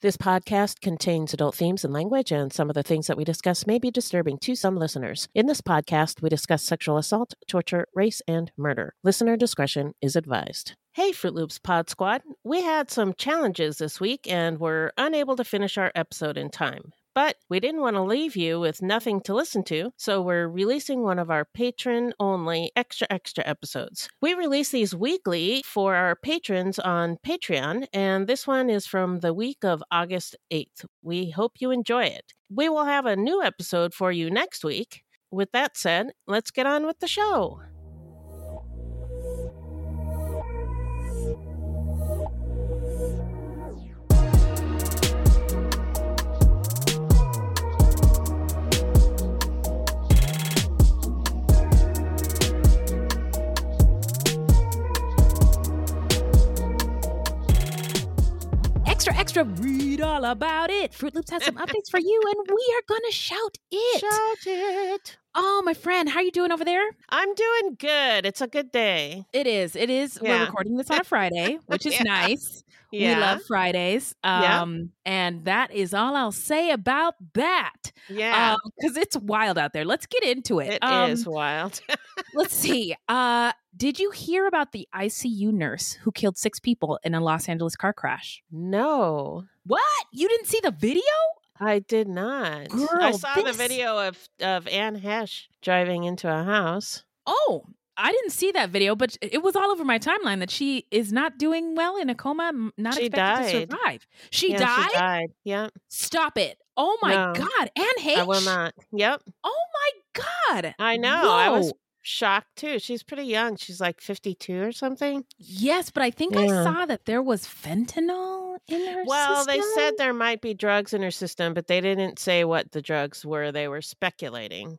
This podcast contains adult themes and language, and some of the things that we discuss may be disturbing to some listeners. In this podcast, we discuss sexual assault, torture, race, and murder. Listener discretion is advised. Hey, Fruit Loops Pod Squad. We had some challenges this week and were unable to finish our episode in time. But we didn't want to leave you with nothing to listen to, so we're releasing one of our patron only extra extra episodes. We release these weekly for our patrons on Patreon, and this one is from the week of August 8th. We hope you enjoy it. We will have a new episode for you next week. With that said, let's get on with the show. Extra, extra, read all about it. Fruit Loops has some updates for you, and we are gonna shout it. Shout it. Oh, my friend, how are you doing over there? I'm doing good. It's a good day. It is. It is. We're recording this on a Friday, which is Yeah. nice. Yeah. We love Fridays. Yeah. Um, and that is all I'll say about that. yeah. because it's wild out there. Let's get into it. It is Um, wild. Let's see. Uh, did you hear about the ICU nurse who killed six people in a Los Angeles car crash? no. What? You didn't see the video? I did not. Girl, I saw the video of of Anne Heche driving into a house. Oh, I didn't see that video, but it was all over my timeline that she is not doing well in a coma, not She expected died. to survive. She Yeah, died? She died. Yeah. Stop it. Oh my No. God. Anne Heche? I will not. Yep. Oh my God. I know. I was shocked too. She's pretty young. She's like 52 or something. Yes, but I think I saw that there was fentanyl in her Well, they said there might be drugs in her system, but they didn't say what the drugs were. They were speculating.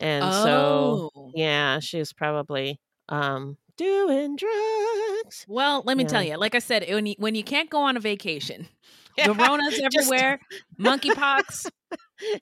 And so, Oh. yeah, she was probably um doing drugs. Well, let me tell you, like I said, when you, when you can't go on a vacation, the Rona's Just- everywhere, monkeypox.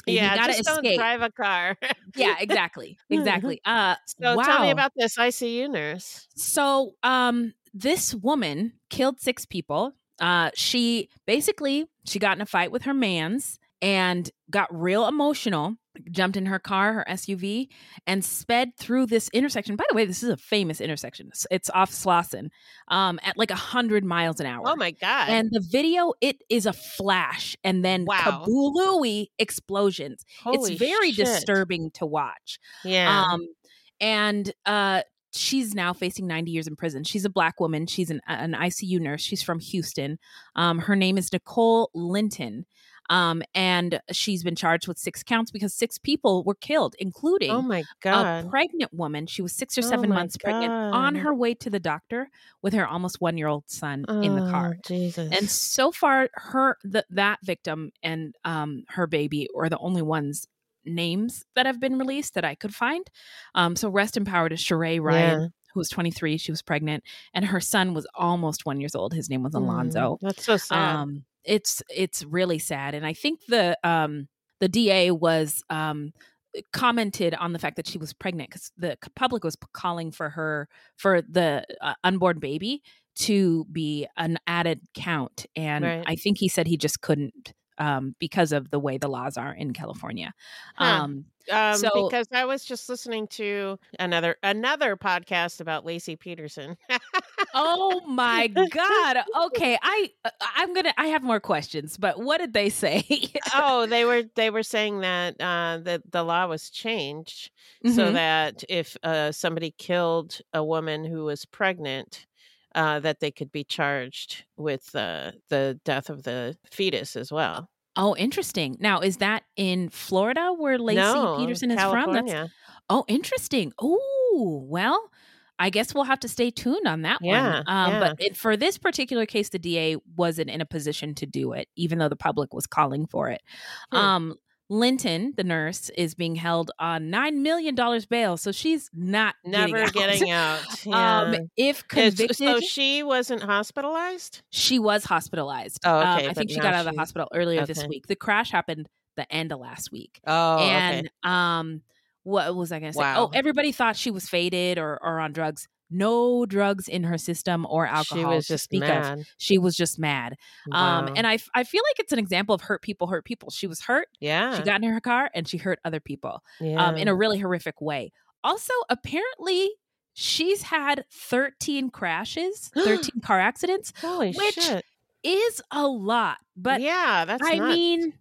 yeah, gotta just don't escape. drive a car. Yeah, exactly, exactly. Uh, So wow. tell me about this ICU nurse. So, um, this woman killed six people. Uh, she basically she got in a fight with her man's and got real emotional. Jumped in her car, her SUV, and sped through this intersection. By the way, this is a famous intersection. It's- off Slauson, um, at like a hundred miles an hour. Oh my god! And the video, it is a flash and then Wow. explosions. Holy it's very shit. disturbing to watch. Yeah. Um, and uh, she's now facing 90 years in prison. She's a black woman. She's an, an ICU nurse. She's from Houston. Um, her name is Nicole Linton. Um, and she's been charged with six counts because six people were killed, including oh my God. a pregnant woman. She was six or Oh seven my months pregnant on her way to the doctor with her almost one year old son in the car. Oh, Jesus. And so far, her the, that victim and um, her baby are the only ones names that have been released that I could find. Um, so rest in power to Sheree Ryan, Yeah. who was 23. She was pregnant, and her son was almost one years old. His name was Alonzo. Mm, that's so sad. Um, it's it's really sad, and I think the um, the DA was um, commented on the fact that she was pregnant because the public was calling for her for the uh, unborn baby to be an added count, and Right. I think he said he just couldn't um, because of the way the laws are in California. Huh. Um, Um, so- because I was just listening to another another podcast about Laci Peterson. oh my god! Okay, I uh, I'm gonna I have more questions, but what did they say? oh, they were they were saying that uh, that the law was changed so Mhm. that if uh, somebody killed a woman who was pregnant, uh, that they could be charged with uh, the death of the fetus as well. Oh, interesting. Now, is that in Florida where Laci no, Peterson is from? California. That's oh, interesting. Oh, well, I guess we'll have to stay tuned on that Yeah, one. Um, yeah. But it, for this particular case, the DA wasn't in a position to do it, even though the public was calling for it. Hmm. Um, Linton, the nurse, is being held on nine million dollars bail, so she's not Never getting out. getting out. Um, Yeah. if It's- convicted, so she wasn't hospitalized? she was hospitalized. Oh, Um, okay, I think she got out of the hospital earlier this week. The crash happened the end of last week. Oh, and okay. um what was I gonna say? Wow. Oh, everybody thought she was faded or, or on drugs. No drugs in her system or alcohol. She was to just speak of. mad. She was just mad. Um, Wow. and I feel like it's an example of hurt people hurt people. She was hurt. yeah, She got in her car and she hurt other people yeah. um, in a really horrific way. Also, apparently, she's had 13 crashes, 13 car accidents, Holy which shit! is a lot. But yeah, that's. I nuts. mean,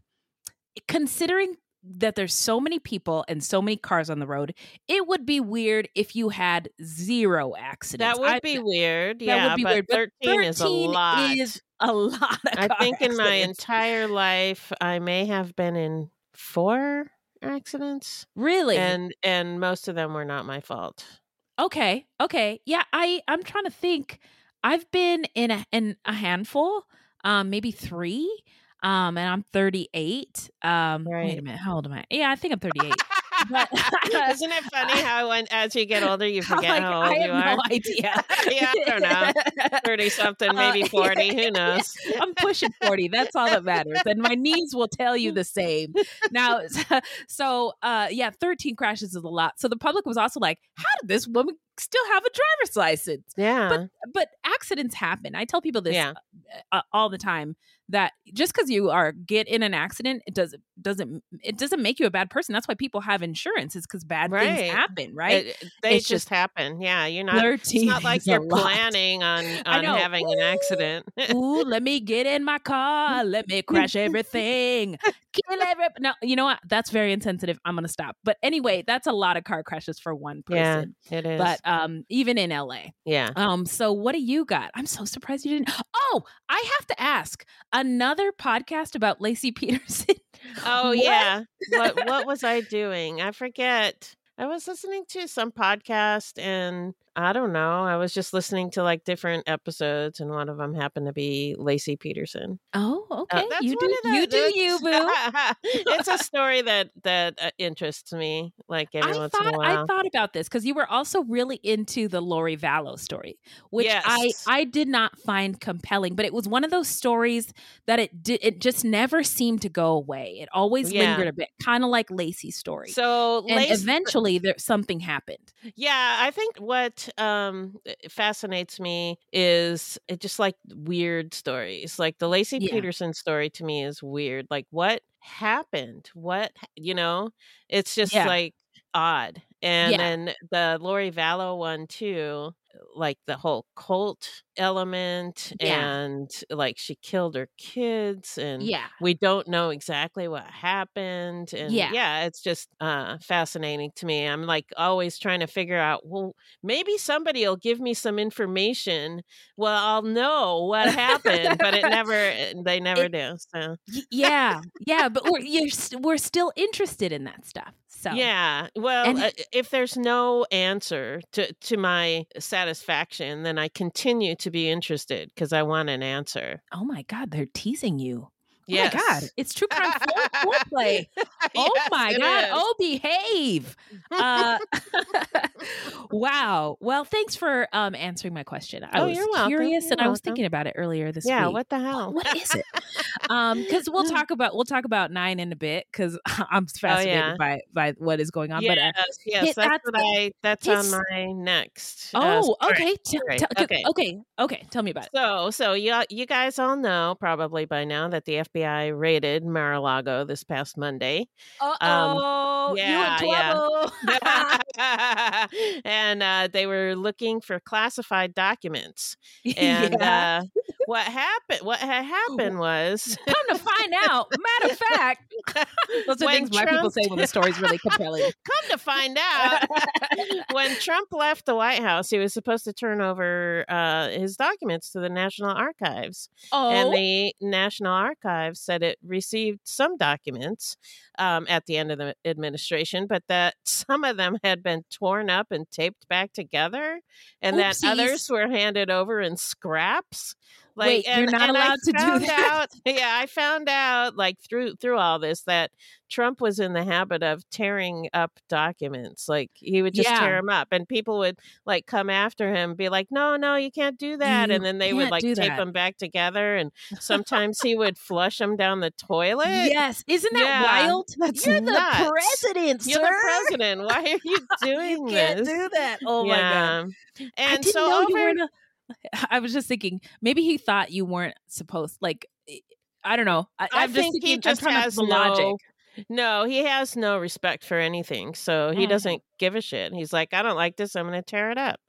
considering that there's so many people and so many cars on the road, it would be weird if you had zero accidents. that would I- be weird. that yeah, would be but weird. But thirteen, is a lot. is a lot. I think in my entire life, I may have been in four accidents, really and and most of them were not my fault. okay, okay, yeah. I I'm trying to think. I've been in a in a handful, um, maybe three. Um, and I'm 38. Um, wait a minute, how old am I? Yeah, I think I'm 38. But- Isn't it funny how when as you get older, you forget like, how old I you have are? no idea. Yeah, I don't know. Thirty something, maybe Uh, forty. Who knows? I'm pushing 40. That's all that matters. And my knees will tell you the same. Now, so uh yeah, 13 crashes is a lot. So the public was also like, how did this woman still have a driver's license? Yeah, But accidents happen. I tell people this Yeah. uh, all the time that just because you are get in an accident, it doesn't doesn't it doesn't make you a bad person. That's why people have insurance. Is because bad Right. things happen, right? It- they just just happen. Yeah, you're not. It's not like you're planning on on having an accident. Ooh, let me get in my car. Let me crash everything. Kill every. No, you know what? That's very insensitive. I'm gonna stop. But anyway, that's a lot of car crashes for one yeah, person. it is. But um, even in LA. yeah, Um, so what do you got? I'm so surprised you didn't. Oh, I have to ask another podcast about Laci Peterson. Oh What? yeah. What what was I doing? I forget. I was listening to some podcast and I don't know. I was just listening to like different episodes and one of them happened to be Laci Peterson. Oh, Uh, okay. that's you do the- you do you boo. it's a story that that uh, interests me like every I once thought in a while. I thought about this because you were also really into the Lori Vallow story, which I I did not find compelling, but it was one of those stories that it did it just never seemed to go away. It always Yeah. lingered a bit, kind of like Laci's story. so and Lace- eventually there something happened. Yeah, I think what um fascinates me is it just like weird stories. Like the Laci Yeah. Peterson story to me is weird. Like what happened? What you know? It's just Yeah. like odd. And Yeah. then the Lori Vallow one too, like the whole cult element Yeah. and like she killed her kids and Yeah. we don't know exactly what happened and Yeah. yeah, it's just uh fascinating to me i'm like always trying to figure out well maybe somebody will give me some information well i'll know what happened but it never eh, they never It- do so yeah. Yeah, but we're you're, st- we're still interested in that stuff. So yeah well And- uh, if there's no answer to to my satisfaction then i continue to be interested because i want an answer Oh my god, they're teasing you. Yes. Oh my god, it's true crime foreplay. Oh Yes, my god, is. oh behave. Uh, wow. Well, thanks for um answering my question. I Oh, was you're welcome, curious you're and I was welcome. thinking about it earlier this yeah week. Yeah, what the hell what is it? um, because we'll talk about we'll talk about nine in a bit because I'm fascinated Oh, yeah. by by what is going on. yes, But uh, yes, hit- that's that's what I. That's on my next. uh, oh, okay, T- Right, t- okay. okay, okay. Tell me about it. So, so you you guys all know probably by now that the FBI raided Mar-a-Lago this past Monday, oh, Um, yeah, yeah. and uh, they were looking for classified documents. And yeah. uh, what happened? What had happened was, come to find out. Matter of fact, those are When things white people Trump- say when the story's really compelling. come to find out, when Trump left the White House, he was supposed to turn over uh, his documents to the National Archives. Oh, And the National Archives said it received some documents um, at the end of the administration, but that some of them had been torn up and taped back together, and that others were handed over in scraps. Like, Wait, you're not and allowed to do that? Out, yeah, I found out like through through all this that Trump was in the habit of tearing up documents. Like he would just Yeah. tear them up, and people would like come after him, be like, "No, no, you can't do that," You and then they would like tape that. them back together, and sometimes he would flush them down the toilet. yes. Isn't that Yeah. wild? That's You're nuts. the president, You're sir. the president. Why are you doing you can't do that. Oh my god. And I didn't so know over, you weren't. A, I was just thinking maybe he thought you weren't supposed like. I don't know. I, I think thinking. he just has no. logic. No, he has no respect for anything. So he Mm. doesn't give a shit. He's like, I don't like this. I'm going to tear it up.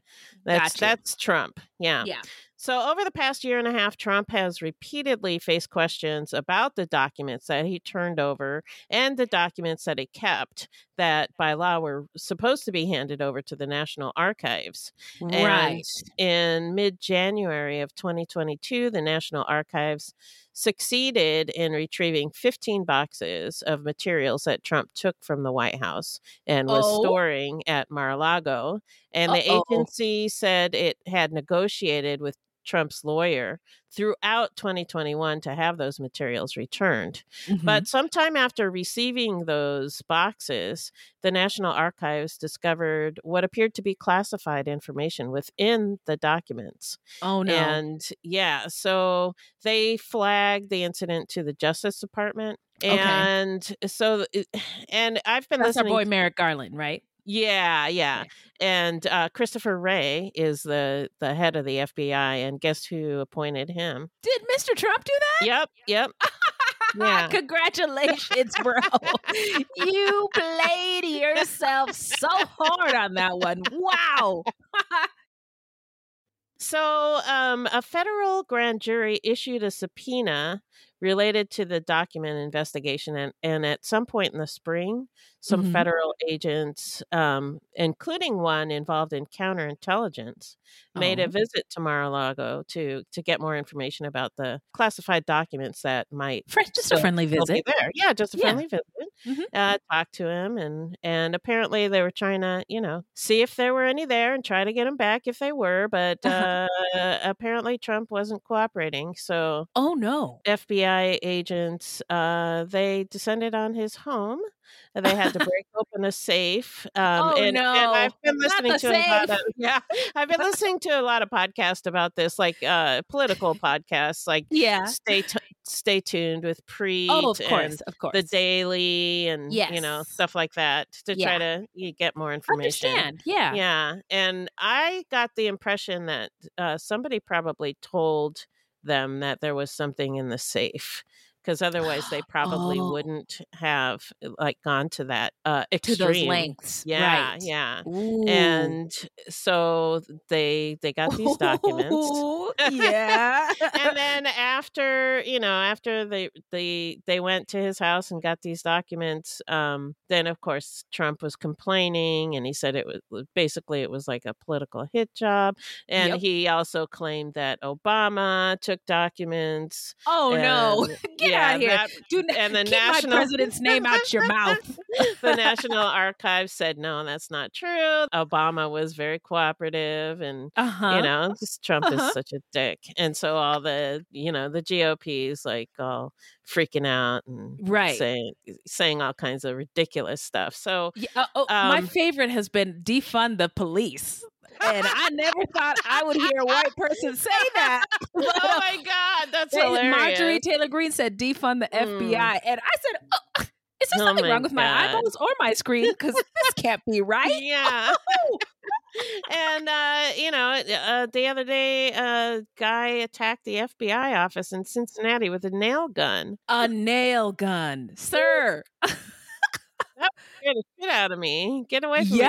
That's Gotcha. that's Trump. Yeah. Yeah. So, over the past year and a half, Trump has repeatedly faced questions about the documents that he turned over and the documents that he kept that by law were supposed to be handed over to the National Archives. Right. And in mid January of 2022, the National Archives succeeded in retrieving 15 boxes of materials that Trump took from the White House and was Oh. storing at Mar a Lago. And the Uh-oh. agency said it had negotiated with Trump's lawyer throughout 2021 to have those materials returned. Mhm. But sometime after receiving those boxes, the National Archives discovered what appeared to be classified information within the documents. oh no. And yeah, so they flagged the incident to the Justice Department. Okay. And so, and I've been That's our boy Merrick Garland, right? Yeah, yeah. And uh, Christopher Wray is the the head of the FBI, and guess who appointed him? Did Mr. Trump do that? Yep, yep. Yeah. Congratulations, bro. you played yourself so hard on that one. Wow. So, um, a federal grand jury issued a subpoena related to the document investigation, and, and at some point in the spring, some Mhm. federal agents, um, including one involved in counterintelligence, made Oh. a visit to Mar-a-Lago to to get more information about the classified documents that might just a friendly visit. there. Yeah, just a Yeah. friendly visit. Mhm. Uh, talk to him, and and apparently they were trying to, you know, see if there were any there and try to get them back if they were. But uh, apparently Trump wasn't cooperating, so Oh no. FBI agents uh, they descended on his home. and They had to break open a safe. Um, Oh, and, and no. I've been listening to a lot of yeah. I've been listening to a lot of podcasts about this, like uh, political podcasts, like Yeah. stay t- stay tuned with Preet. Oh, of and course, of course. the daily and you know stuff like that to Yeah. try to get more information. Understand? Yeah. Yeah, and I got the impression that uh, somebody probably told them that there was something in the safe because otherwise they probably Oh. wouldn't have like gone to that uh, To those lengths. Yeah, right. yeah. Ooh. And so they they got these documents yeah. and then after you know after they they they went to his house and got these documents um then of course trump was complaining and he said it was basically it was like a political hit job and Yep. he also claimed that obama took documents oh no. and, Get yeah, out here. that- Do and the keep national my president's name out your mouth. the National Archives said no, that's not true. Obama was very cooperative, and Uh-huh. you know, just Trump Uh-huh. is such a dick, and so all the you know the GOP is like all freaking out and Right. saying saying all kinds of ridiculous stuff. So Yeah, uh, oh, my Um, favorite has been defund the police. And I never thought I would hear a white person say that. oh my god, that's They- hilarious. Marjorie Taylor Greene said defund the Mm. FBI. And I said, oh, is there Oh something wrong with my eyeballs or my screen? Because this can't be right. Yeah. and uh, you know, uh, the other day, a guy attacked the FBI office in Cincinnati with a nail gun. A nail gun, sir. Scared the shit out of me. Get away from me.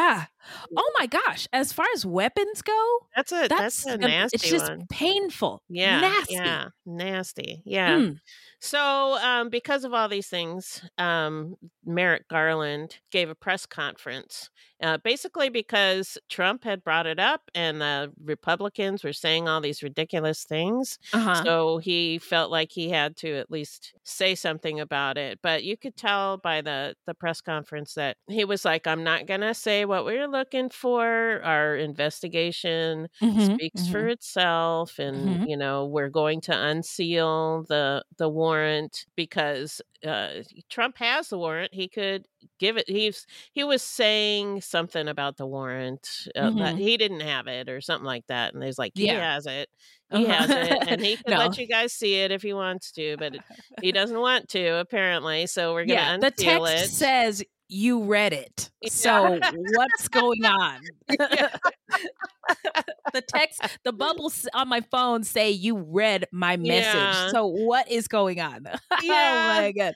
Oh my gosh! As far as weapons go, That's a that's, that's, a nasty it's just one. painful. Yeah, nasty. yeah, nasty. Yeah. Mm. So, um, because of all these things, um, Merrick Garland gave a press conference, uh, basically because Trump had brought it up and the Republicans were saying all these ridiculous things. Uh-huh. So he felt like he had to at least say something about it. But you could tell by the the press conference that he was like, "I'm not gonna say what we're looking for. Our investigation Mhm, speaks for mhm. itself and Mhm. you know we're going to unseal the the warrant because uh Trump has the warrant he could give it he's he was saying something about the warrant uh, that Mhm. he didn't have it or something like that and he's like he Yeah. has it he Uh-huh. has it and he can No. let you guys see it if he wants to but he doesn't want to apparently so we're gonna yeah, the unseal text it says you read it. Yeah. So what's going on? Yeah. the text, the bubbles on my phone say you read my message. Yeah. So what is going on? Yeah. Oh my god.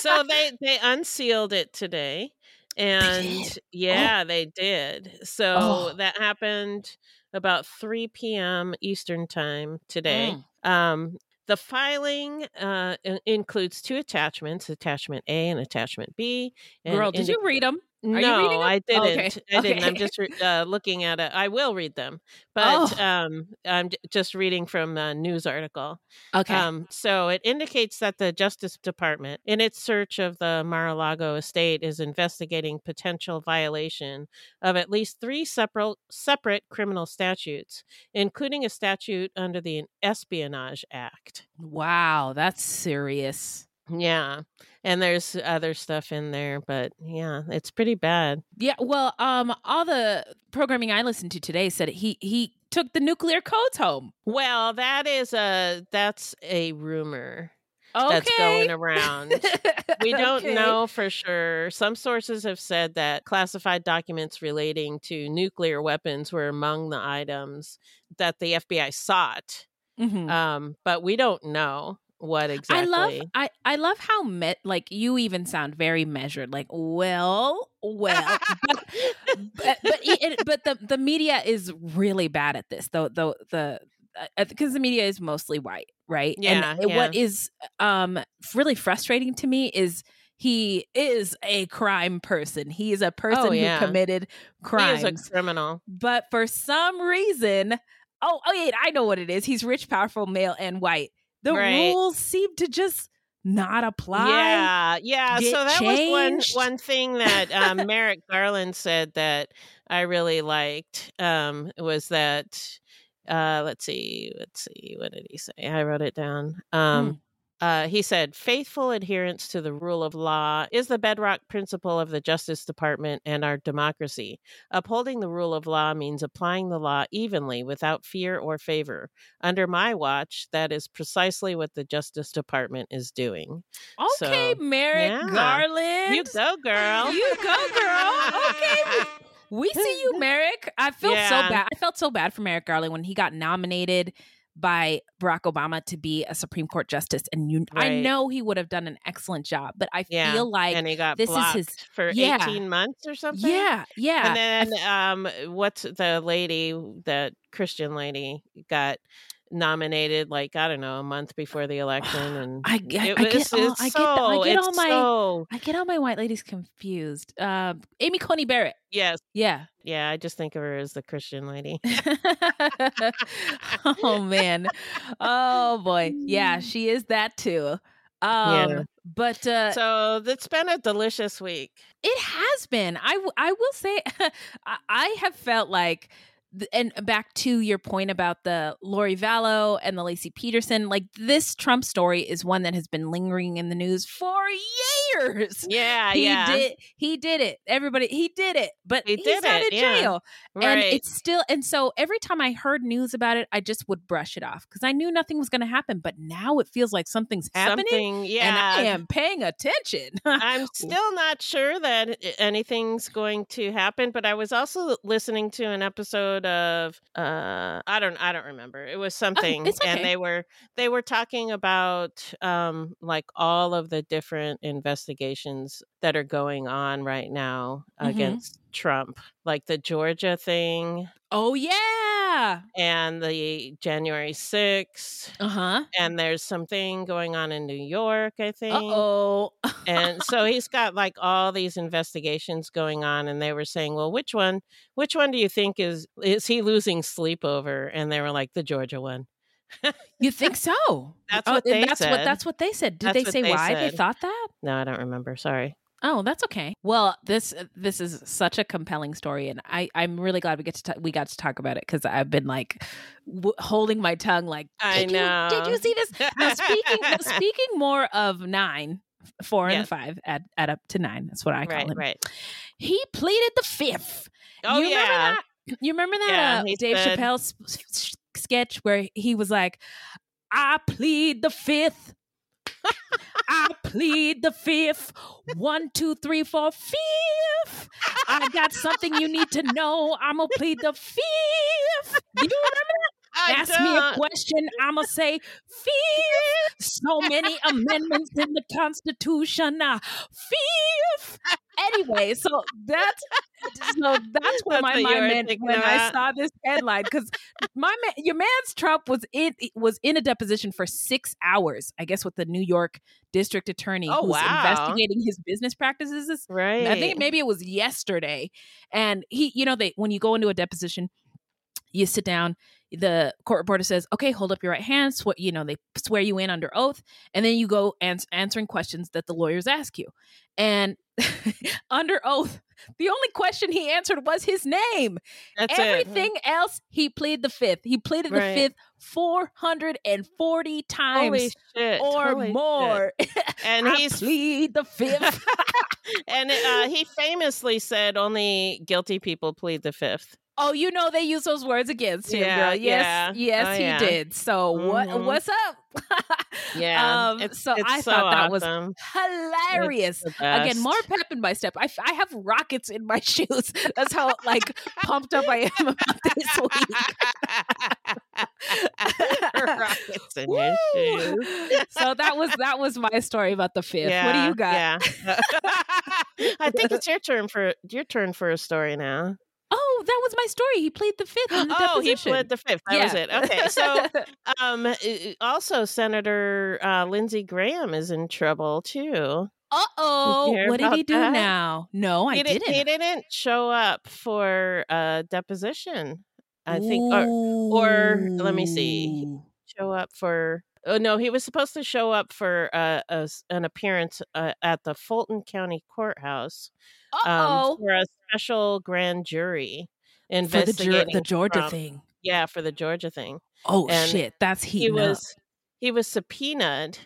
so they they unsealed it today and did? yeah they did so Oh. that happened about 3 p.m eastern time today Mm. um the filing uh, includes two attachments attachment a and attachment b and Girl, did you read them? No? I didn't. Okay, I didn't. I'm just re- uh, looking at it. I will read them, but Oh. um, I'm j- just reading from a news article. Okay. Um, so it indicates that the Justice Department, in its search of the Mar-a-Lago estate, is investigating potential violation of at least three separate separate criminal statutes, including a statute under the Espionage Act. wow, that's serious. Yeah, and there's other stuff in there, but yeah, it's pretty bad. Yeah, well, um, all the programming I listened to today said he he took the nuclear codes home. Well, that is a that's a rumor Okay. that's going around. We don't Okay. know for sure. Some sources have said that classified documents relating to nuclear weapons were among the items that the FBI sought. Mhm. Um, but we don't know what exactly. I love I I love how met like you even sound very measured. Like, well, well, but but but, it, but the the media is really bad at this. Though the the because the media is mostly white, right? Yeah, And yeah. is um really frustrating to me is he is a crime person. He is a person Oh, yeah. who committed he crimes. is a criminal. but for some reason, oh, oh yeah, I know what it is. He's rich, powerful, male, and white. The Right. rules seem to just not apply. Yeah, yeah. get So that changed. was one one thing that um, Merrick Garland said that I really liked um, was that. Uh, let's see, let's see. What did he say? I wrote it down. Um, uh, he said, "Faithful adherence to the rule of law is the bedrock principle of the Justice Department and our democracy. Upholding the rule of law means applying the law evenly, without fear or favor. Under my watch, that is precisely what the Justice Department is doing." Okay, So, Merrick yeah. Garland. You go, girl. You go, girl. Okay. We see you, Merrick. I felt Yeah. so bad. I felt so bad for Merrick Garland when he got nominated by Barack Obama to be a Supreme Court justice. And you I know he would have done an excellent job, but I Yeah, feel like and he got this is his- for yeah. 18 months or something. yeah, yeah. And then um what's the lady, that Christian lady got nominated like I don't know, a month before the election and I, I, it I get all, I get, the, I get all my so- I get all my white ladies confused. Uh, Amy Coney Barrett. yes, Yeah. yeah, I just think of her as the Christian lady. oh man. Oh boy. Yeah, she is that too. Um Yeah. but uh so it's been a delicious week. it has been. I w- I will say I- I have felt like and back to your point about the Lori Vallow and the Laci Peterson, like this Trump story is one that has been lingering in the news for years. Yeah, he yeah. did he did it everybody he did it but He he's did out it, of yeah. jail right. and it's still and so every time i heard news about it i just would brush it off because i knew nothing was going to happen but now it feels like something's happening something yeah. and i am paying attention I'm still not sure that eh, anything's going to happen, but I was also listening to an episode of uh I don't I don't remember. It was something Oh, okay. and they were they were talking about um like all of the different investigations that are going on right now Mhm. against Trump, like the Georgia thing Oh yeah. And the January 6th. Uh huh. And there's something going on in New York, I think. Oh. and so he's got like all these investigations going on and they were saying well which one which one do you think is is he losing sleep over and they were like the georgia one you think so? That's Oh, what they that's what said. that's what they said. Did That's they say they why they thought that? no i don't remember sorry Oh, that's okay. Well, this this is such a compelling story, and I I'm really glad we get to ta- we got to talk about it because I've been like w- holding my tongue, like I "Did you- did you see this? Now speaking speaking more of nine, four and five, add add up to nine. That's what I call right him. right He pleaded the fifth. oh you yeah Remember that? You remember that Yeah, uh, Dave said- Chappelle s- s- sketch where he was like, "I plead the fifth. I plead the fifth. One, two, three, four, fifth. I got something you need to know. I'm gonna plead the fifth. You remember I ask me a question, I'm going to say fifth. So many amendments in the Constitution. Uh, fifth. Anyway, so that's so that's where That's my mind went when I saw this headline because my man, your man's Trump was in was in a deposition for six hours. I guess with the New York District Attorney Oh, who's wow. investigating his business practices. right I think maybe it was yesterday. And he, you know, they when you go into a deposition, you sit down. The court reporter says, "Okay, hold up your right hand." Swear, you know, they swear you in under oath, and then you go ans- answering questions that the lawyers ask you. And under oath, the only question he answered was his name. that's it Everything else, he pleaded the fifth. He pleaded Right. the fifth four hundred and forty times or holy more. and I he's plead the fifth. and uh, he famously said only guilty people plead the fifth Oh, you know they use those words against him, Yeah, girl. Yes, yeah. yes, Oh, he yeah. did. So what? Mhm. What's up? yeah Um, it's, so it's I so thought that was hilarious. Again, more pep in my step. I, I have rockets in my shoes. That's how like pumped up I am about this week. rockets in your shoes so that was that was my story about the fifth. what do you got? Yeah. I think it's your turn for your turn for a story now. Oh, that was my story. He played the fifth in the oh, he played the fifth. That was it. Okay, so um, also Senator uh, Lindsey Graham is in trouble too. uh oh, Did you hear what did he do that? now? No, I he didn't. He didn't show up for a deposition. I think, or or let me see. Show up for. Oh no, he was supposed to show up for uh, a an appearance uh, at the Fulton County Courthouse um, for a special grand jury for the, investigating the Georgia thing. Yeah, for the Georgia thing. Oh And shit, that's he was up. he was subpoenaed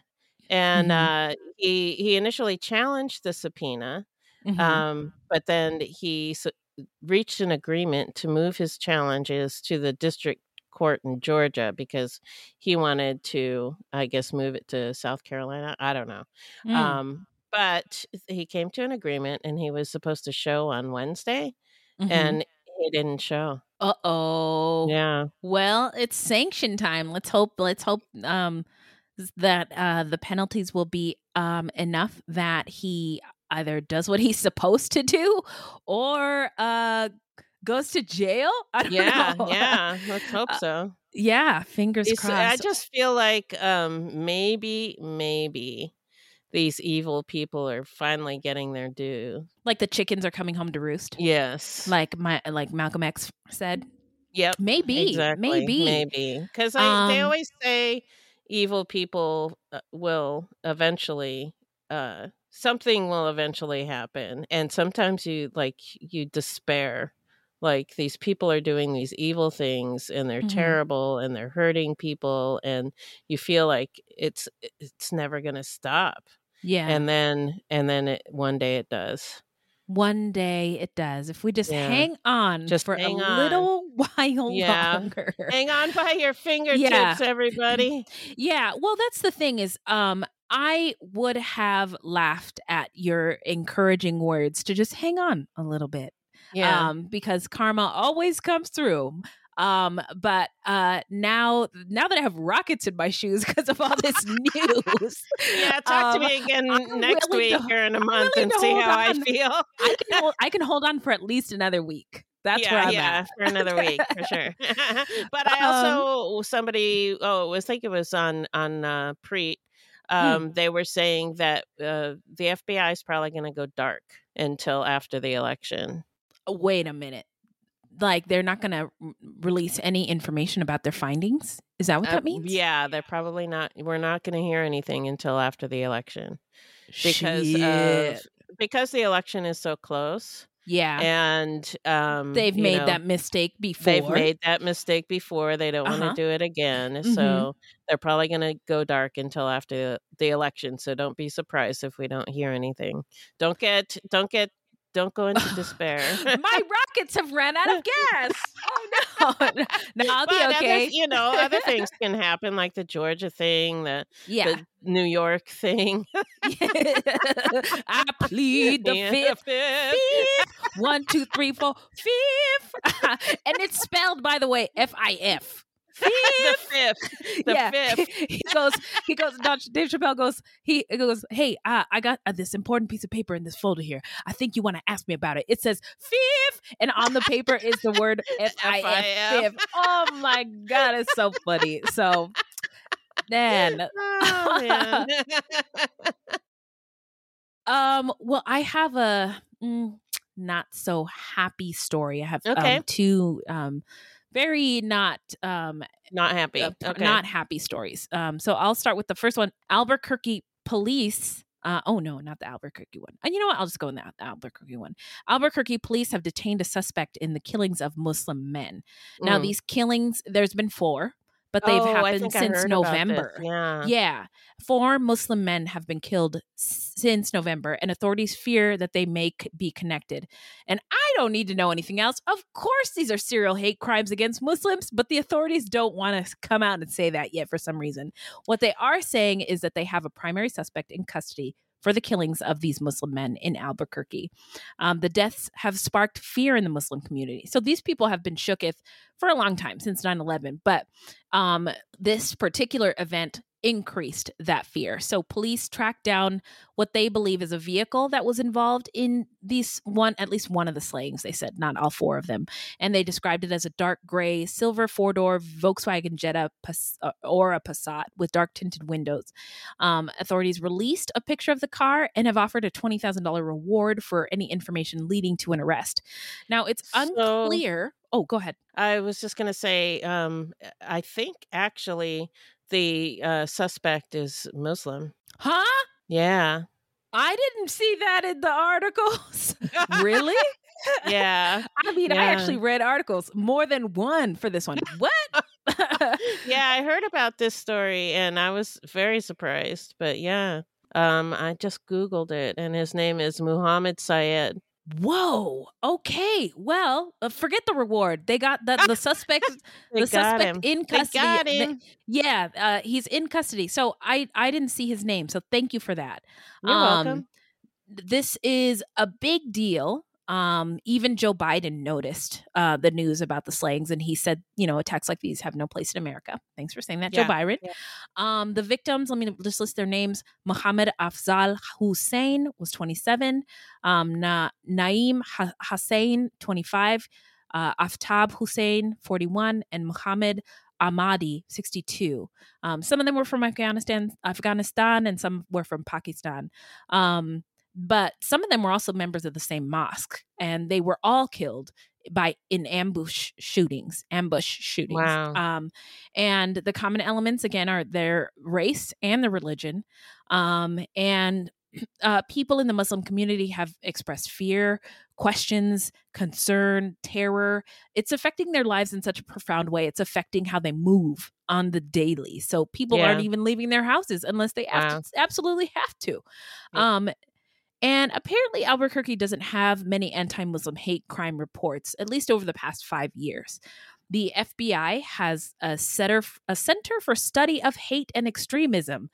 and Mhm. uh he he initially challenged the subpoena Mhm. um but then he s- reached an agreement to move his challenges to the district court in Georgia because he wanted to I guess move it to South Carolina I don't know Mm. um but he came to an agreement and he was supposed to show on Wednesday Mhm. and he didn't show uh oh. yeah Well, it's sanction time. Let's hope. Let's hope um, that uh, the penalties will be um, enough that he either does what he's supposed to do or uh, goes to jail. I don't yeah know. yeah let's hope Uh, so yeah. Fingers It's- crossed. I just feel like um maybe maybe these evil people are finally getting their due. like the chickens are coming home to roost. Yes. Like my like Malcolm X said. yep. Maybe. Exactly. Maybe. Maybe. Because they Um, always say evil people uh, will eventually uh something will eventually happen and sometimes you like you despair like these people are doing these evil things and they're Mhm. terrible and they're hurting people and you feel like it's it's never going to stop Yeah. and then and then it, one day it does One day it does. If we just Yeah. hang on Just for a on. little while Yeah. longer. hang on by your fingertips everybody Yeah, well that's the thing is um I would have laughed at your encouraging words to just hang on a little bit. Yeah Um because karma always comes through. Um, but uh, now, now that I have rockets in my shoes because of all this news, yeah, talk um, to me again I'm next week to, or in a month and see how on. I feel. I can hold, I can hold on for at least another week. That's yeah, where I'm yeah, at. for another week for sure. but I also um, somebody oh, I think it was on on uh, Preet. Hmm. Um, hmm. They were saying that uh, the FBI is probably going to go dark until after the election. Wait a minute like they're not going to release any information about their findings is that what uh, that means yeah they're probably not we're not going to hear anything until after the election because Shit. of because the election is so close yeah and um they've made know, that mistake before they've made that mistake before they don't uh-huh. want to do it again mm-hmm. so they're probably going to go dark until after the, the election so don't be surprised if we don't hear anything don't get don't get don't go into despair. My rockets have ran out of gas. Oh no! no, I'll be okay. You know, other things can happen, like the Georgia thing, the yeah. the New York thing. I plead the fifth, fifth. fifth. One, two, three, four, fifth. and it's spelled, by the way, F I F. the fifth. The yeah. fifth. he goes, he goes, Dave Chappelle goes, he goes, hey, uh, I got uh, this important piece of paper in this folder here. I think you want to ask me about it. It says fifth, and on the paper is the word F I F. Fifth. Oh my God, it's so funny. So, man. Oh, man. um, well, I have a mm, not so happy story. I have okay. um, two um very not um not happy uh, okay. not happy stories um so i'll start with the first one albuquerque police uh, oh no, not the Albuquerque one. And you know what? I'll just go in the Albuquerque one. Albuquerque police have detained a suspect in the killings of Muslim men. Mm. Now, these killings, there's been four but they've oh, happened since November. Yeah. Yeah. Four Muslim men have been killed since November, and authorities fear that they may be connected. And I don't need to know anything else. Of course, these are serial hate crimes against Muslims, but the authorities don't want to come out and say that yet for some reason. What they are saying is that they have a primary suspect in custody for the killings of these Muslim men in Albuquerque. Um, the deaths have sparked fear in the Muslim community. So these people have been shooketh for a long time since 9 11. But um, this particular event increased that fear. So police tracked down what they believe is a vehicle that was involved in these one at least one of the slayings they said not all four of them and they described it as a dark gray silver four-door Volkswagen Jetta uh, or a Passat with dark tinted windows. Um, authorities released a picture of the car and have offered a $20,000 reward for any information leading to an arrest. Now it's so- unclear Oh, go ahead. I was just going to say, um, I think actually the uh, suspect is Muslim. Huh? Yeah. I didn't see that in the articles. really? Yeah. I mean, yeah. I actually read articles, more than one for this one. What? yeah, I heard about this story and I was very surprised. But yeah, um, I just Googled it and his name is Muhammad Syed. Whoa. Okay. Well, uh, forget the reward. They got the the suspect. the suspect him. in custody. The, yeah, uh, he's in custody. So I I didn't see his name. So thank you for that. You're um, welcome. This is a big deal um, even Joe Biden noticed uh, the news about the slayings, and he said, you know, attacks like these have no place in America. Thanks for saying that, yeah. Joe Biden. Yeah. Um, the victims, let me just list their names. Mohammed Afzal Hussein was 27, um, Na- Naeem ha- Hussein, 25, uh, Aftab Hussein, 41, and Mohammed Ahmadi, 62. Um, some of them were from Afghanistan, Afghanistan, and some were from Pakistan. Um, but some of them were also members of the same mosque and they were all killed by in ambush shootings ambush shootings wow. um and the common elements again are their race and their religion um and uh, people in the Muslim community have expressed fear, questions, concern, terror. It's affecting their lives in such a profound way. It's affecting how they move on the daily. So people yeah. aren't even leaving their houses unless they wow. absolutely have to. Yeah. Um, and apparently, Albuquerque doesn't have many anti Muslim hate crime reports, at least over the past five years. The FBI has a center, a center for study of hate and extremism.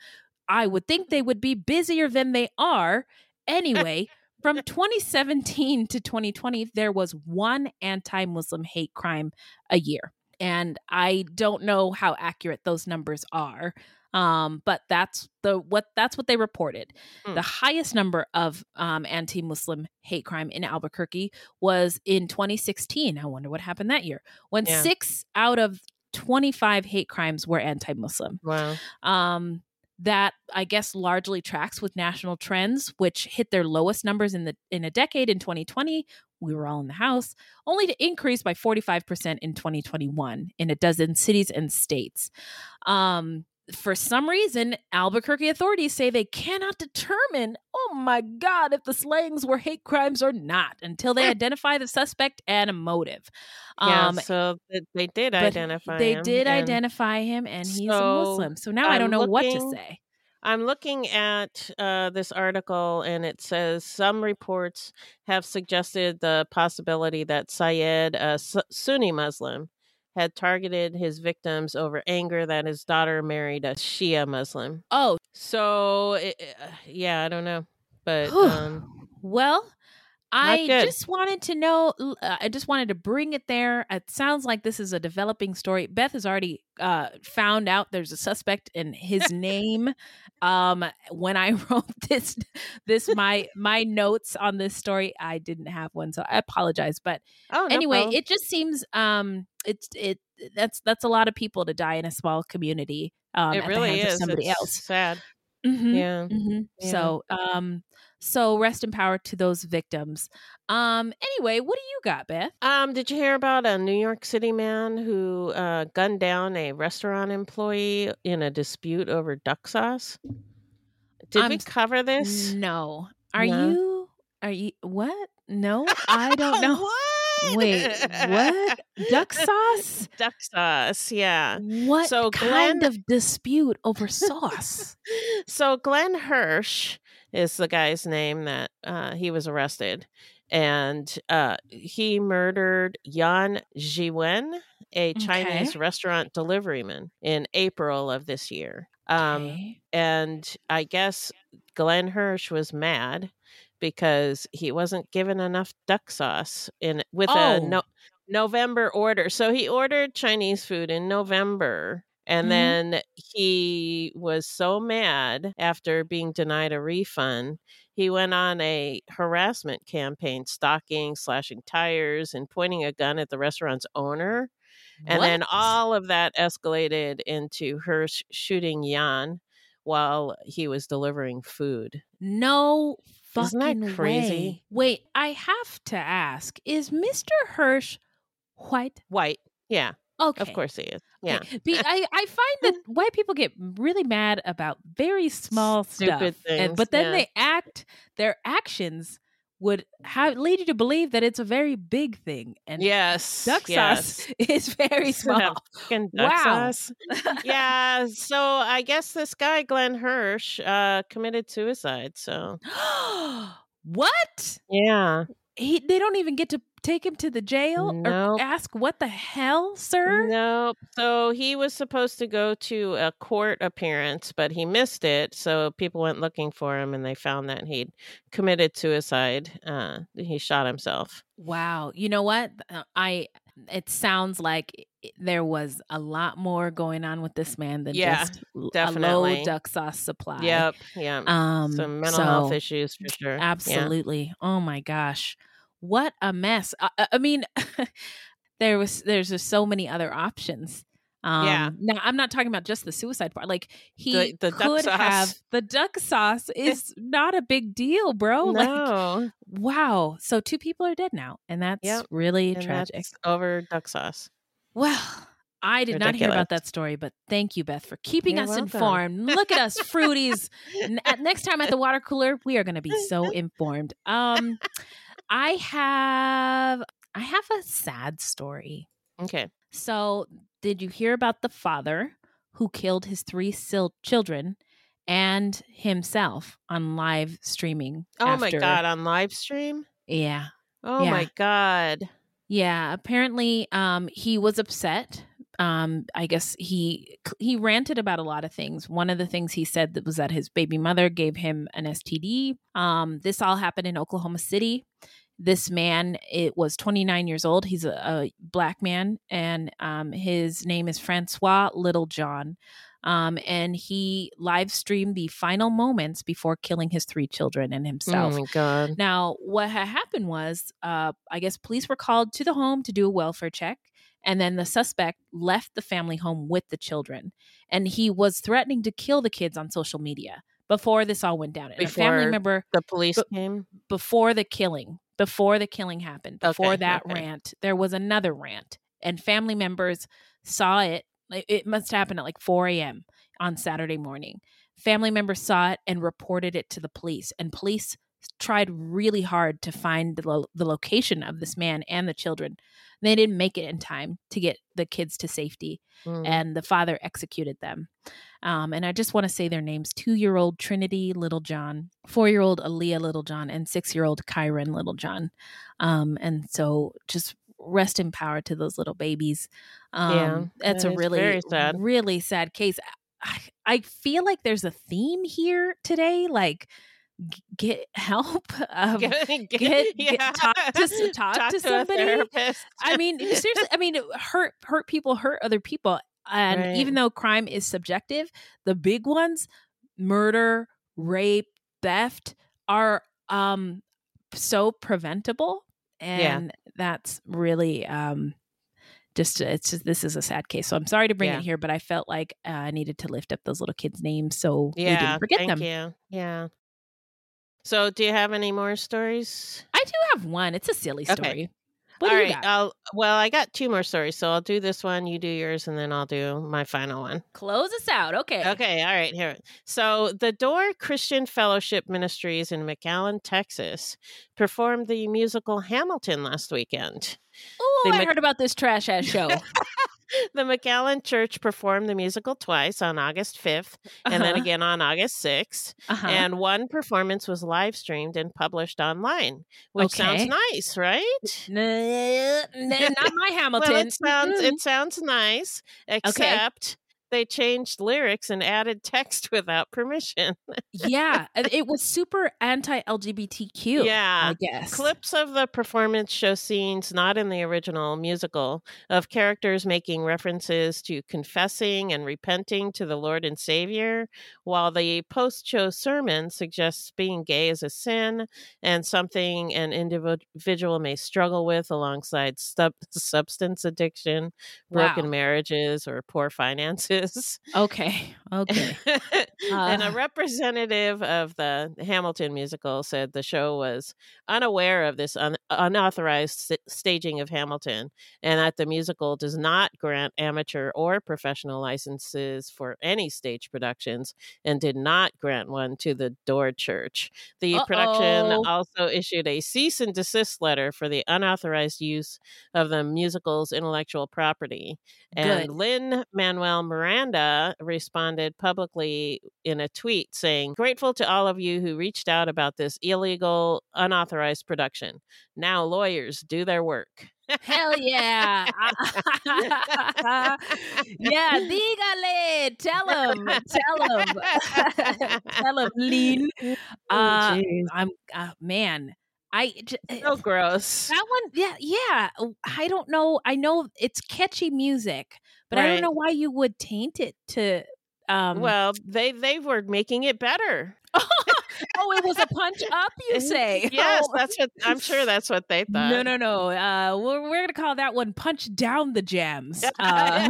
I would think they would be busier than they are. Anyway, from 2017 to 2020, there was one anti Muslim hate crime a year. and I don't know how accurate those numbers are. Um, but that's the what that's what they reported. Mm. The highest number of um, anti-Muslim hate crime in Albuquerque was in 2016. I wonder what happened that year when Yeah. six out of 25 hate crimes were anti-Muslim. Wow. Um, that I guess largely tracks with national trends, which hit their lowest numbers in the in a decade in 2020. We were all in the house, only to increase by 45% in 2021 in a dozen cities and states. Um, for some reason, Albuquerque authorities say they cannot determine, oh my God, if the slayings were hate crimes or not until they identify the suspect and a motive. Yeah, Um, so they did identify they him, did identify him, and he's a Muslim. So now I don't I'm know what to say. I'm looking at uh, this article, and it says some reports have suggested the possibility that Syed, a Sunni Muslim, had targeted his victims over anger that his daughter married a Shia Muslim. Oh, So, it, uh, yeah, I don't know, but um, well, I just wanted to know. uh, I just wanted to bring it there. It sounds like this is a developing story. Beth has already uh, found out there's a suspect in his name. Um, when I wrote this, this my my notes on this story, I didn't have one, so I apologize. But oh, no anyway, problem. it just seems um, it's it that's that's a lot of people to die in a small community. Um, it at really the hands is of somebody It's else. Sad. Mhm. Yeah. hmm Yeah. So, um, so rest in power to those victims. Um, anyway, what do you got, Beth? Um, did you hear about a New York City man who uh, gunned down a restaurant employee in a dispute over duck sauce? Did I'm we cover this? No, are No. you? Are you? What? No, I don't know. what? Wait, what? Duck sauce? Duck sauce, yeah. What So kind Glenn- of dispute over sauce? so Glenn Hirsch is the guy's name that uh, he was arrested, and uh, he murdered Yan Zhiwen, a Chinese restaurant deliveryman, in April of this year. Um, Okay. and I guess Glenn Hirsch was mad because he wasn't given enough duck sauce in with a Oh. no, November order. So he ordered Chinese food in November. And Mhm. then he was so mad after being denied a refund, he went on a harassment campaign, stalking, slashing tires, and pointing a gun at the restaurant's owner. And then all of that escalated into her sh- shooting Jan while he was delivering food. No Isn't that fucking crazy? way. Wait, I have to ask: Is Mister Hirsch white? White. Yeah, Okay, of course he is. Yeah. Okay. Be, I, I find that white people get really mad about very small Stupid stuff, and, things, but then yeah. they act. Their actions would have lead you to believe that it's a very big thing, and Yes. duck yes. sauce is very small. Duck Wow. sauce. yeah. So I guess this guy, Glenn Hirsch, uh, committed suicide. So what? yeah. He they don't even get to take him to the jail Nope. or ask what the hell, sir. Nope. So he was supposed to go to a court appearance, but he missed it. So people went looking for him, and they found that he'd committed suicide. Uh, he shot himself. Wow. You know what? Uh, I it sounds like there was a lot more going on with this man than Yeah, just l- a definitely. low duck sauce supply. Yep. Yeah. Um Some mental health issues for sure. Yeah. Absolutely. Oh my gosh. What a mess. I, I- mean there was there's just so many other options. Um Yeah. now I'm not talking about just the suicide part. Like he The- the duck could have the duck sauce is not a big deal, bro. Like No. wow. So two people are dead now and that's Yep. really and tragic. that's over duck sauce. Well, I did not hear about that story, but thank you, Beth, for keeping You're us welcome. informed. Look at us, fruities. N- next time at the water cooler, we are going to be so informed. Um, I have I have a sad story. Okay. So, did you hear about the father who killed his three sil- children and himself on live streaming? Oh my god, on live stream? Yeah. Oh Yeah. my god. Yeah, apparently um he was upset. Um I guess he he ranted about a lot of things. One of the things he said that was that his baby mother gave him an STD. Um this all happened in Oklahoma City. This man, it was 29 years old. He's a, a black man, and um, his name is Francois Littlejohn. Um, and he live streamed the final moments before killing his three children and himself. Oh my god! Now, what had happened was, uh, I guess police were called to the home to do a welfare check, and then the suspect left the family home with the children, and he was threatening to kill the kids on social media before this all went down. And Before a family member The police But- came. before the killing, before the killing happened, before Okay, that okay. rant, there was another rant, and family members saw it. It must happen at like 4 a.m. on Saturday morning. Family members saw it and reported it to the police, and police tried really hard to find the, lo- the location of this man and the children. They didn't make it in time to get the kids to safety Mm. and the father executed them. Um, and I just want to say their names two year old Trinity Littlejohn, four year old Aaliyah Littlejohn, and six year old Kyron Littlejohn. Um, and so just rest in power to those little babies. Um, Yeah, that's that a really, sad. really sad case. I, I feel like there's a theme here today, like get help. Um, get, get- get- yeah. talk to s- talk to a somebody. I mean, seriously, I mean, hurt hurt people hurt other people. And Right. even though crime is subjective, the big ones, murder, rape, theft, are um so preventable. Yeah. And that's really um just it's just this is a sad case. So I'm sorry to bring Yeah. it here, but I felt like uh, I needed to lift up those little kids' names so we yeah, didn't forget thank them. you. Yeah. So, do you have any more stories? I do have one. It's a silly Okay. story. What All got? I'll. Well, I got two more stories, so I'll do this one. You do yours, and then I'll do my final one. Close us out. Okay. Okay, all right, here. So, the Door Christian Fellowship Ministries in McAllen, Texas, performed the musical Hamilton last weekend. Oh, I make- heard about this trash ass show. The McAllen Church performed the musical twice on August 5th and then Uh-huh. again on August 6th. Uh-huh. And one performance was live streamed and published online, which sounds nice, right? Not my Hamilton. Well, it sounds it sounds nice, except they changed lyrics and added text without permission. yeah, it was super anti-LGBTQ. Yeah. I guess. Clips of the performance show scenes not in the original musical of characters making references to confessing and repenting to the Lord and Savior, while the post show sermon suggests being gay is a sin and something an individual may struggle with alongside sub- substance addiction, broken Wow. marriages, or poor finances. Okay. Okay. and a Uh. representative of the Hamilton musical said the show was unaware of this un- unauthorized s- staging of Hamilton and that the musical does not grant amateur or professional licenses for any stage productions and did not grant one to the Door Church. The production Uh-oh. also issued a cease and desist letter for the unauthorized use of the musical's intellectual property. And Good. Lin-Manuel Miranda responded publicly in a tweet saying, Grateful to all of you who reached out about this illegal, unauthorized production. Now lawyers do their work. Hell yeah. yeah, dígale. Tell him. Tell him. Tell him, Lean. Uh, jeez. I'm, uh, man. I j- so gross. that one, yeah, yeah. oh, I don't know. I know it's catchy music, but I don't know why you would taint it to. Um, well, they they were making it better. oh, it was a punch up, you say? yes, Oh. that's what I'm sure that's what they thought. No, no, no. Uh, we're, we're gonna call that one "Punch Down the Jams." Uh,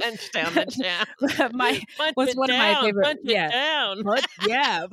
Punch down the jam. my Punch was it one of my favorite- Punch it yeah. down. punch jam.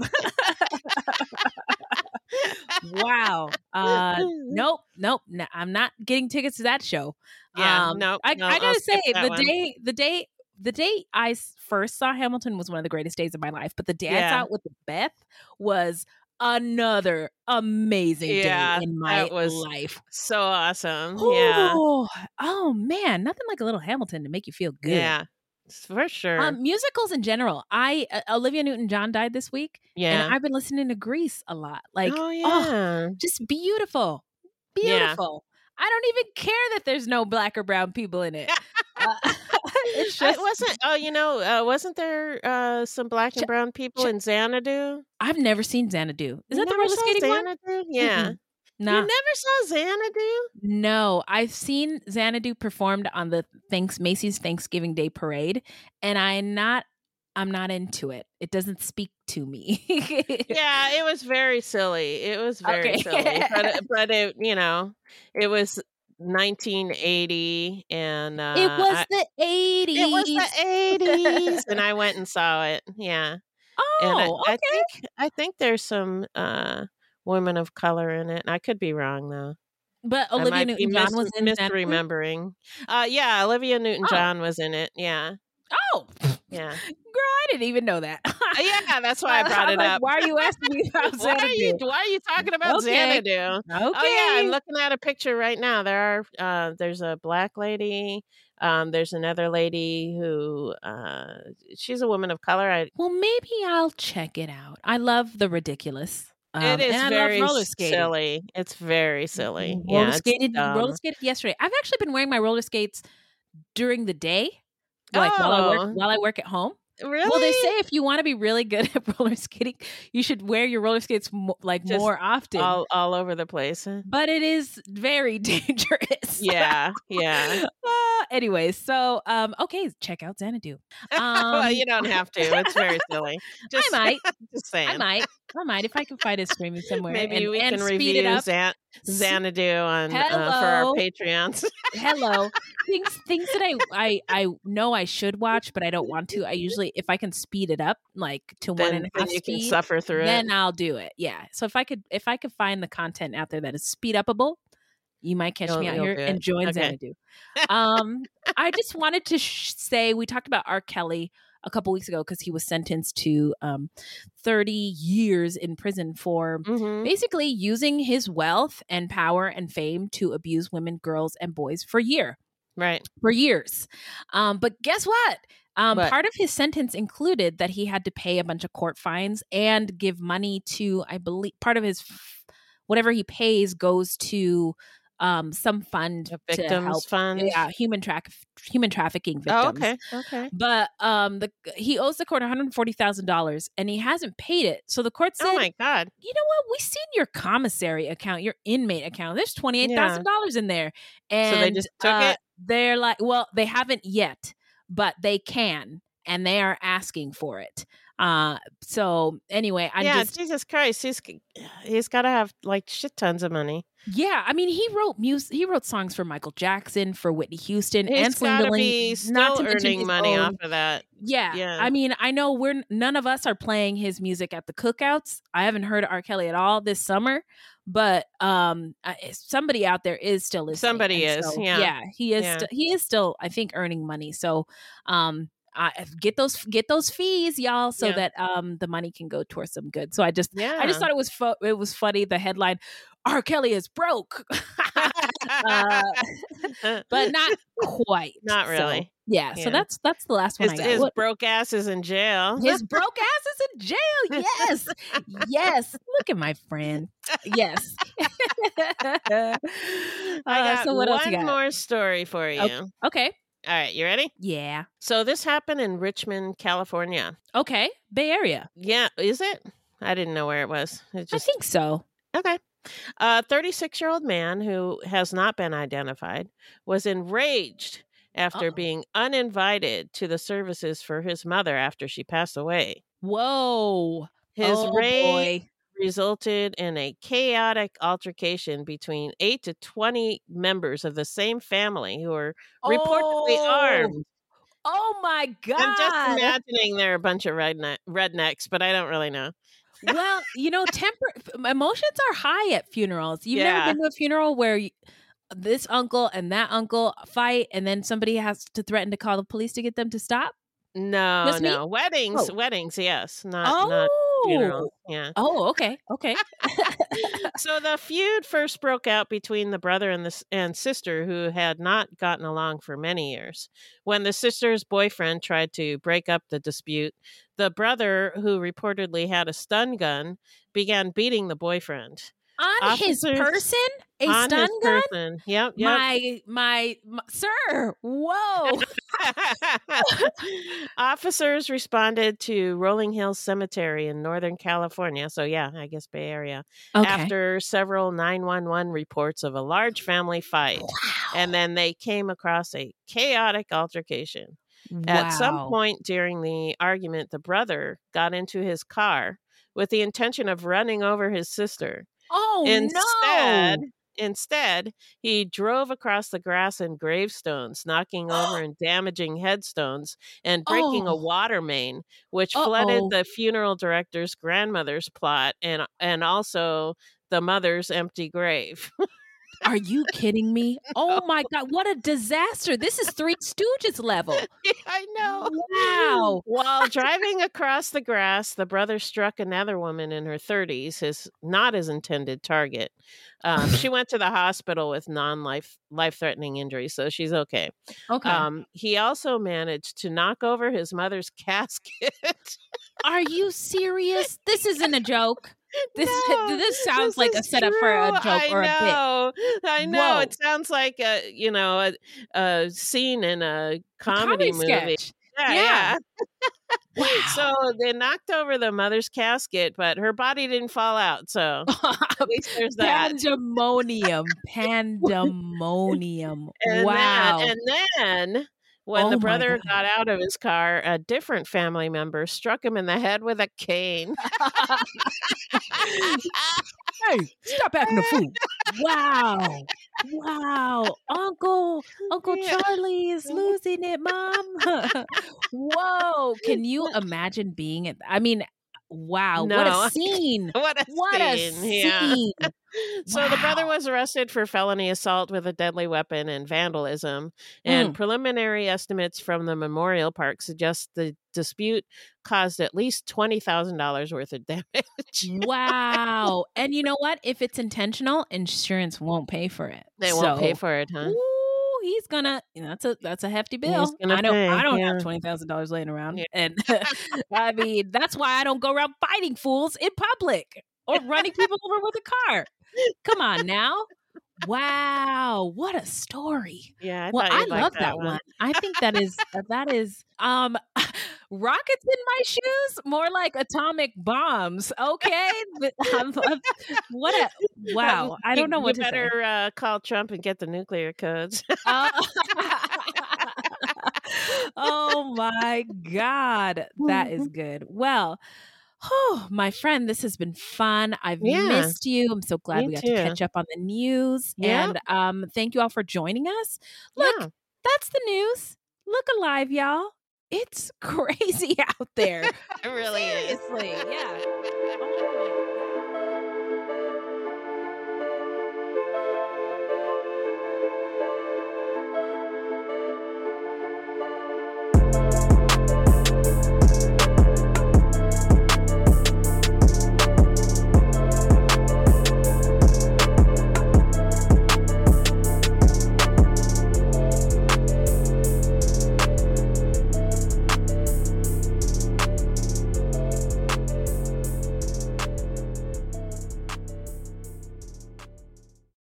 wow. Uh, nope, nope. No, I'm not getting tickets to that show. Yeah, Um, no, I, no, I gotta say the one. day, the day, the day I first saw Hamilton was one of the greatest days of my life. But the dance Yeah. out with Beth was another amazing Yeah, day in my life. So awesome. Yeah. Oh, oh man, nothing like a little Hamilton to make you feel good. Yeah. For sure. Um, musicals in general. I uh, Olivia Newton John died this week, yeah. and I've been listening to Grease a lot. Like, oh oh, yeah. just beautiful, Yeah. I don't even care that there's no black or brown people in it. Uh, just wasn't oh, you know, uh, wasn't there uh some black and brown people ch- in Xanadu? I've never seen Xanadu. Is You that the roller skating one? Xanadu? Yeah. Nah. You never saw Xanadu? No, I've seen Xanadu performed on the thanks Macy's Thanksgiving Day parade, and I'm not I'm not into it. It doesn't speak to me. yeah, it was very silly. It was very Okay. silly, but it- but it you know it was 1980, and uh, it was I- the 80s. it was the 80s, and I went and saw it. Yeah, and I, Oh, I okay. think I think there's some uh, women of color in it. I could be wrong though. but Olivia Newton-John was in misremembering. Uh, yeah, Olivia Newton-John was in it. Yeah, Oh, yeah, girl, I didn't even know that. Uh, yeah. That's why I brought it like, up. Why are you asking me about why are you Why are you talking about Okay. Xanadu? Okay. Oh yeah, I'm looking at a picture right now. There are uh, there's a black lady. Um, there's another lady who uh, she's a woman of color. I, well, maybe I'll check it out. I love the ridiculous. Um, it is very silly. It's very silly. Roller yeah, skated, roller skated yesterday. I've actually been wearing my roller skates during the day, like while I Oh. work while I work at home. Really? Well, they say if you want to be really good at roller skating, you should wear your roller skates mo- like Just more often. all all over the place. but it is very dangerous. Yeah, yeah. Uh, anyway, so um, okay, check out Xanadu. well, Um, you don't have to. It's very silly. Just, I might, just saying. I might, I might if I can find it streaming somewhere. Maybe and, we and can speed it review up. Xan- Xanadu on uh, for our Patreons. Hello, things things that I I I know I should watch, but I don't want to. I usually, if I can speed it up like to one then, and a then half you can speed, suffer through then it. I'll do it. Yeah. So if I could if I could find the content out there that is speed upable, you might catch me You'll- out here it. enjoying Okay. Xanadu. Um, I just wanted to sh- say we talked about R. Kelly a couple weeks ago because he was sentenced to um, 30 years in prison for Mhm. basically using his wealth and power and fame to abuse women, girls, and boys for year Right. for years. Um, but guess what? Um, What? Part of his sentence included that he had to pay a bunch of court fines and give money to, I believe, part of his whatever he pays goes to um, some fund The to victims help, fund. yeah, human track, human trafficking victims. Oh, okay. Okay. But um, the he owes the court one hundred forty thousand dollars, and he hasn't paid it. So the court said, Oh my God. you know what? We seen your commissary account, your inmate account. There's twenty eight thousand dollars in there, and So they just took uh, it? They're like, well, they haven't yet, but they can, and they are asking for it. Uh, so anyway, I yeah, just Jesus Christ, he's he's got to have like shit tons of money. yeah, I mean, he wrote music. He wrote songs for Michael Jackson, for Whitney Houston, and He's to Swindling. be not to earning money own- off of that. Yeah. Yeah. I mean, I know we're none of us are playing his music at the cookouts. I haven't heard R. Kelly at all this summer, but um somebody out there is still listening. Somebody and is, so, yeah. Yeah, he is Yeah. st- he is still I think earning money. So, um I get those get those fees, y'all, so Yeah. that um the money can go towards some good. So I just Yeah. I just thought it was fu- it was funny the headline R. Kelly is broke. uh, but not quite. Not So, really. yeah, Yeah. so that's that's the last one his, I got. his broke ass is in jail. his broke ass is in jail. Yes. yes. Look at my friend. Yes. I Uh, got so what one more story for you. Okay. Okay. All right, you ready? Yeah. So this happened in Richmond, California. Okay. Bay Area. Yeah, is it? I didn't know where it was. It I think so. okay. A 36 year old man who has not been identified was enraged after Uh-oh. being uninvited to the services for his mother after she passed away. Whoa. His oh, rage boy. Resulted in a chaotic altercation between 8 to 20 members of the same family who reportedly Oh. armed. Oh my God. I'm just imagining they're a bunch of redne- rednecks, but I don't really know. well, you know, temper emotions are high at funerals. You've Yeah. never been to a funeral where you, this uncle and that uncle fight, and then somebody has to threaten to call the police to get them to stop. No, Just me? no. Weddings, Oh. weddings, yes. Not not oh, funerals. Oh, yeah. Oh, okay, okay. so the feud first broke out between the brother and the and sister who had not gotten along for many years. When the sister's boyfriend tried to break up the dispute, the brother who reportedly had a stun gun began beating the boyfriend. on his person a on stun gun. person. Yep, yep. My, my my sir, whoa! Officers responded to Rolling Hills Cemetery in Northern California. So, yeah, I guess Bay Area. Okay. After several 911 reports of a large family fight. And then they came across a chaotic altercation. Wow. At some point during the argument, the brother got into his car with the intention of running over his sister. Oh instead, no! Instead, he drove across the grass and gravestones, knocking over and damaging headstones and breaking a Oh. water main, which Uh-oh. flooded the funeral director's grandmother's plot and and also the mother's empty grave. Are you kidding me? Oh my god! What a disaster! This is Three Stooges level. I know. Wow. While driving across the grass, the brother struck another woman in her 30s, his not his intended target. Um, she went to the hospital with non-life life-threatening injuries, so she's okay. Okay. Um, he also managed to knock over his mother's casket. Are you serious? This isn't a joke. This No, this sounds like a setup for a joke I or a bit. know. I know. Whoa. It sounds like a you know a, a scene in a A comedy, movie. sketch. Yeah, Yeah. yeah. Wow. So they knocked over the mother's casket, but her body didn't fall out. So at least there's that. Pandemonium. Pandemonium. And wow. Then, and then when Oh the brother got out of his car, a different family member struck him in the head with a cane. hey, stop acting a fool. Wow. Wow. Uncle, Uncle Yeah. Charlie is losing it, Mom. Whoa. Can you imagine being it? I mean, wow. What a scene. what a What a scene. Yeah. scene. So the brother was arrested for felony assault with a deadly weapon and vandalism. And Mm. preliminary estimates from the memorial park suggest the dispute caused at least twenty thousand dollars worth of damage. Wow. And you know what? If it's intentional, insurance won't pay for it. they won't pay for it, huh? Ooh, he's gonna. You know, that's a that's a hefty bill. I know. pay, I don't yeah. have twenty thousand dollars laying around, Yeah. and I mean that's why I don't go around fighting fools in public or running people over with a car. Come on now. Wow, what a story. Yeah, I Well, I love that, that one. I think that is that is um rockets in my shoes, more like atomic bombs. Okay, I'm- what a wow! I don't know what you to say. better uh, call Trump and get the nuclear codes. Uh, oh my God. That is good. Well, oh, my friend, this has been fun. I've Yeah. missed you. I'm so glad Me we got too. to catch up on the news. Yeah. And um, thank you all for joining us. Look, Yeah. that's the news. Look alive, y'all. It's crazy out there. It really is. Seriously. Yeah. Oh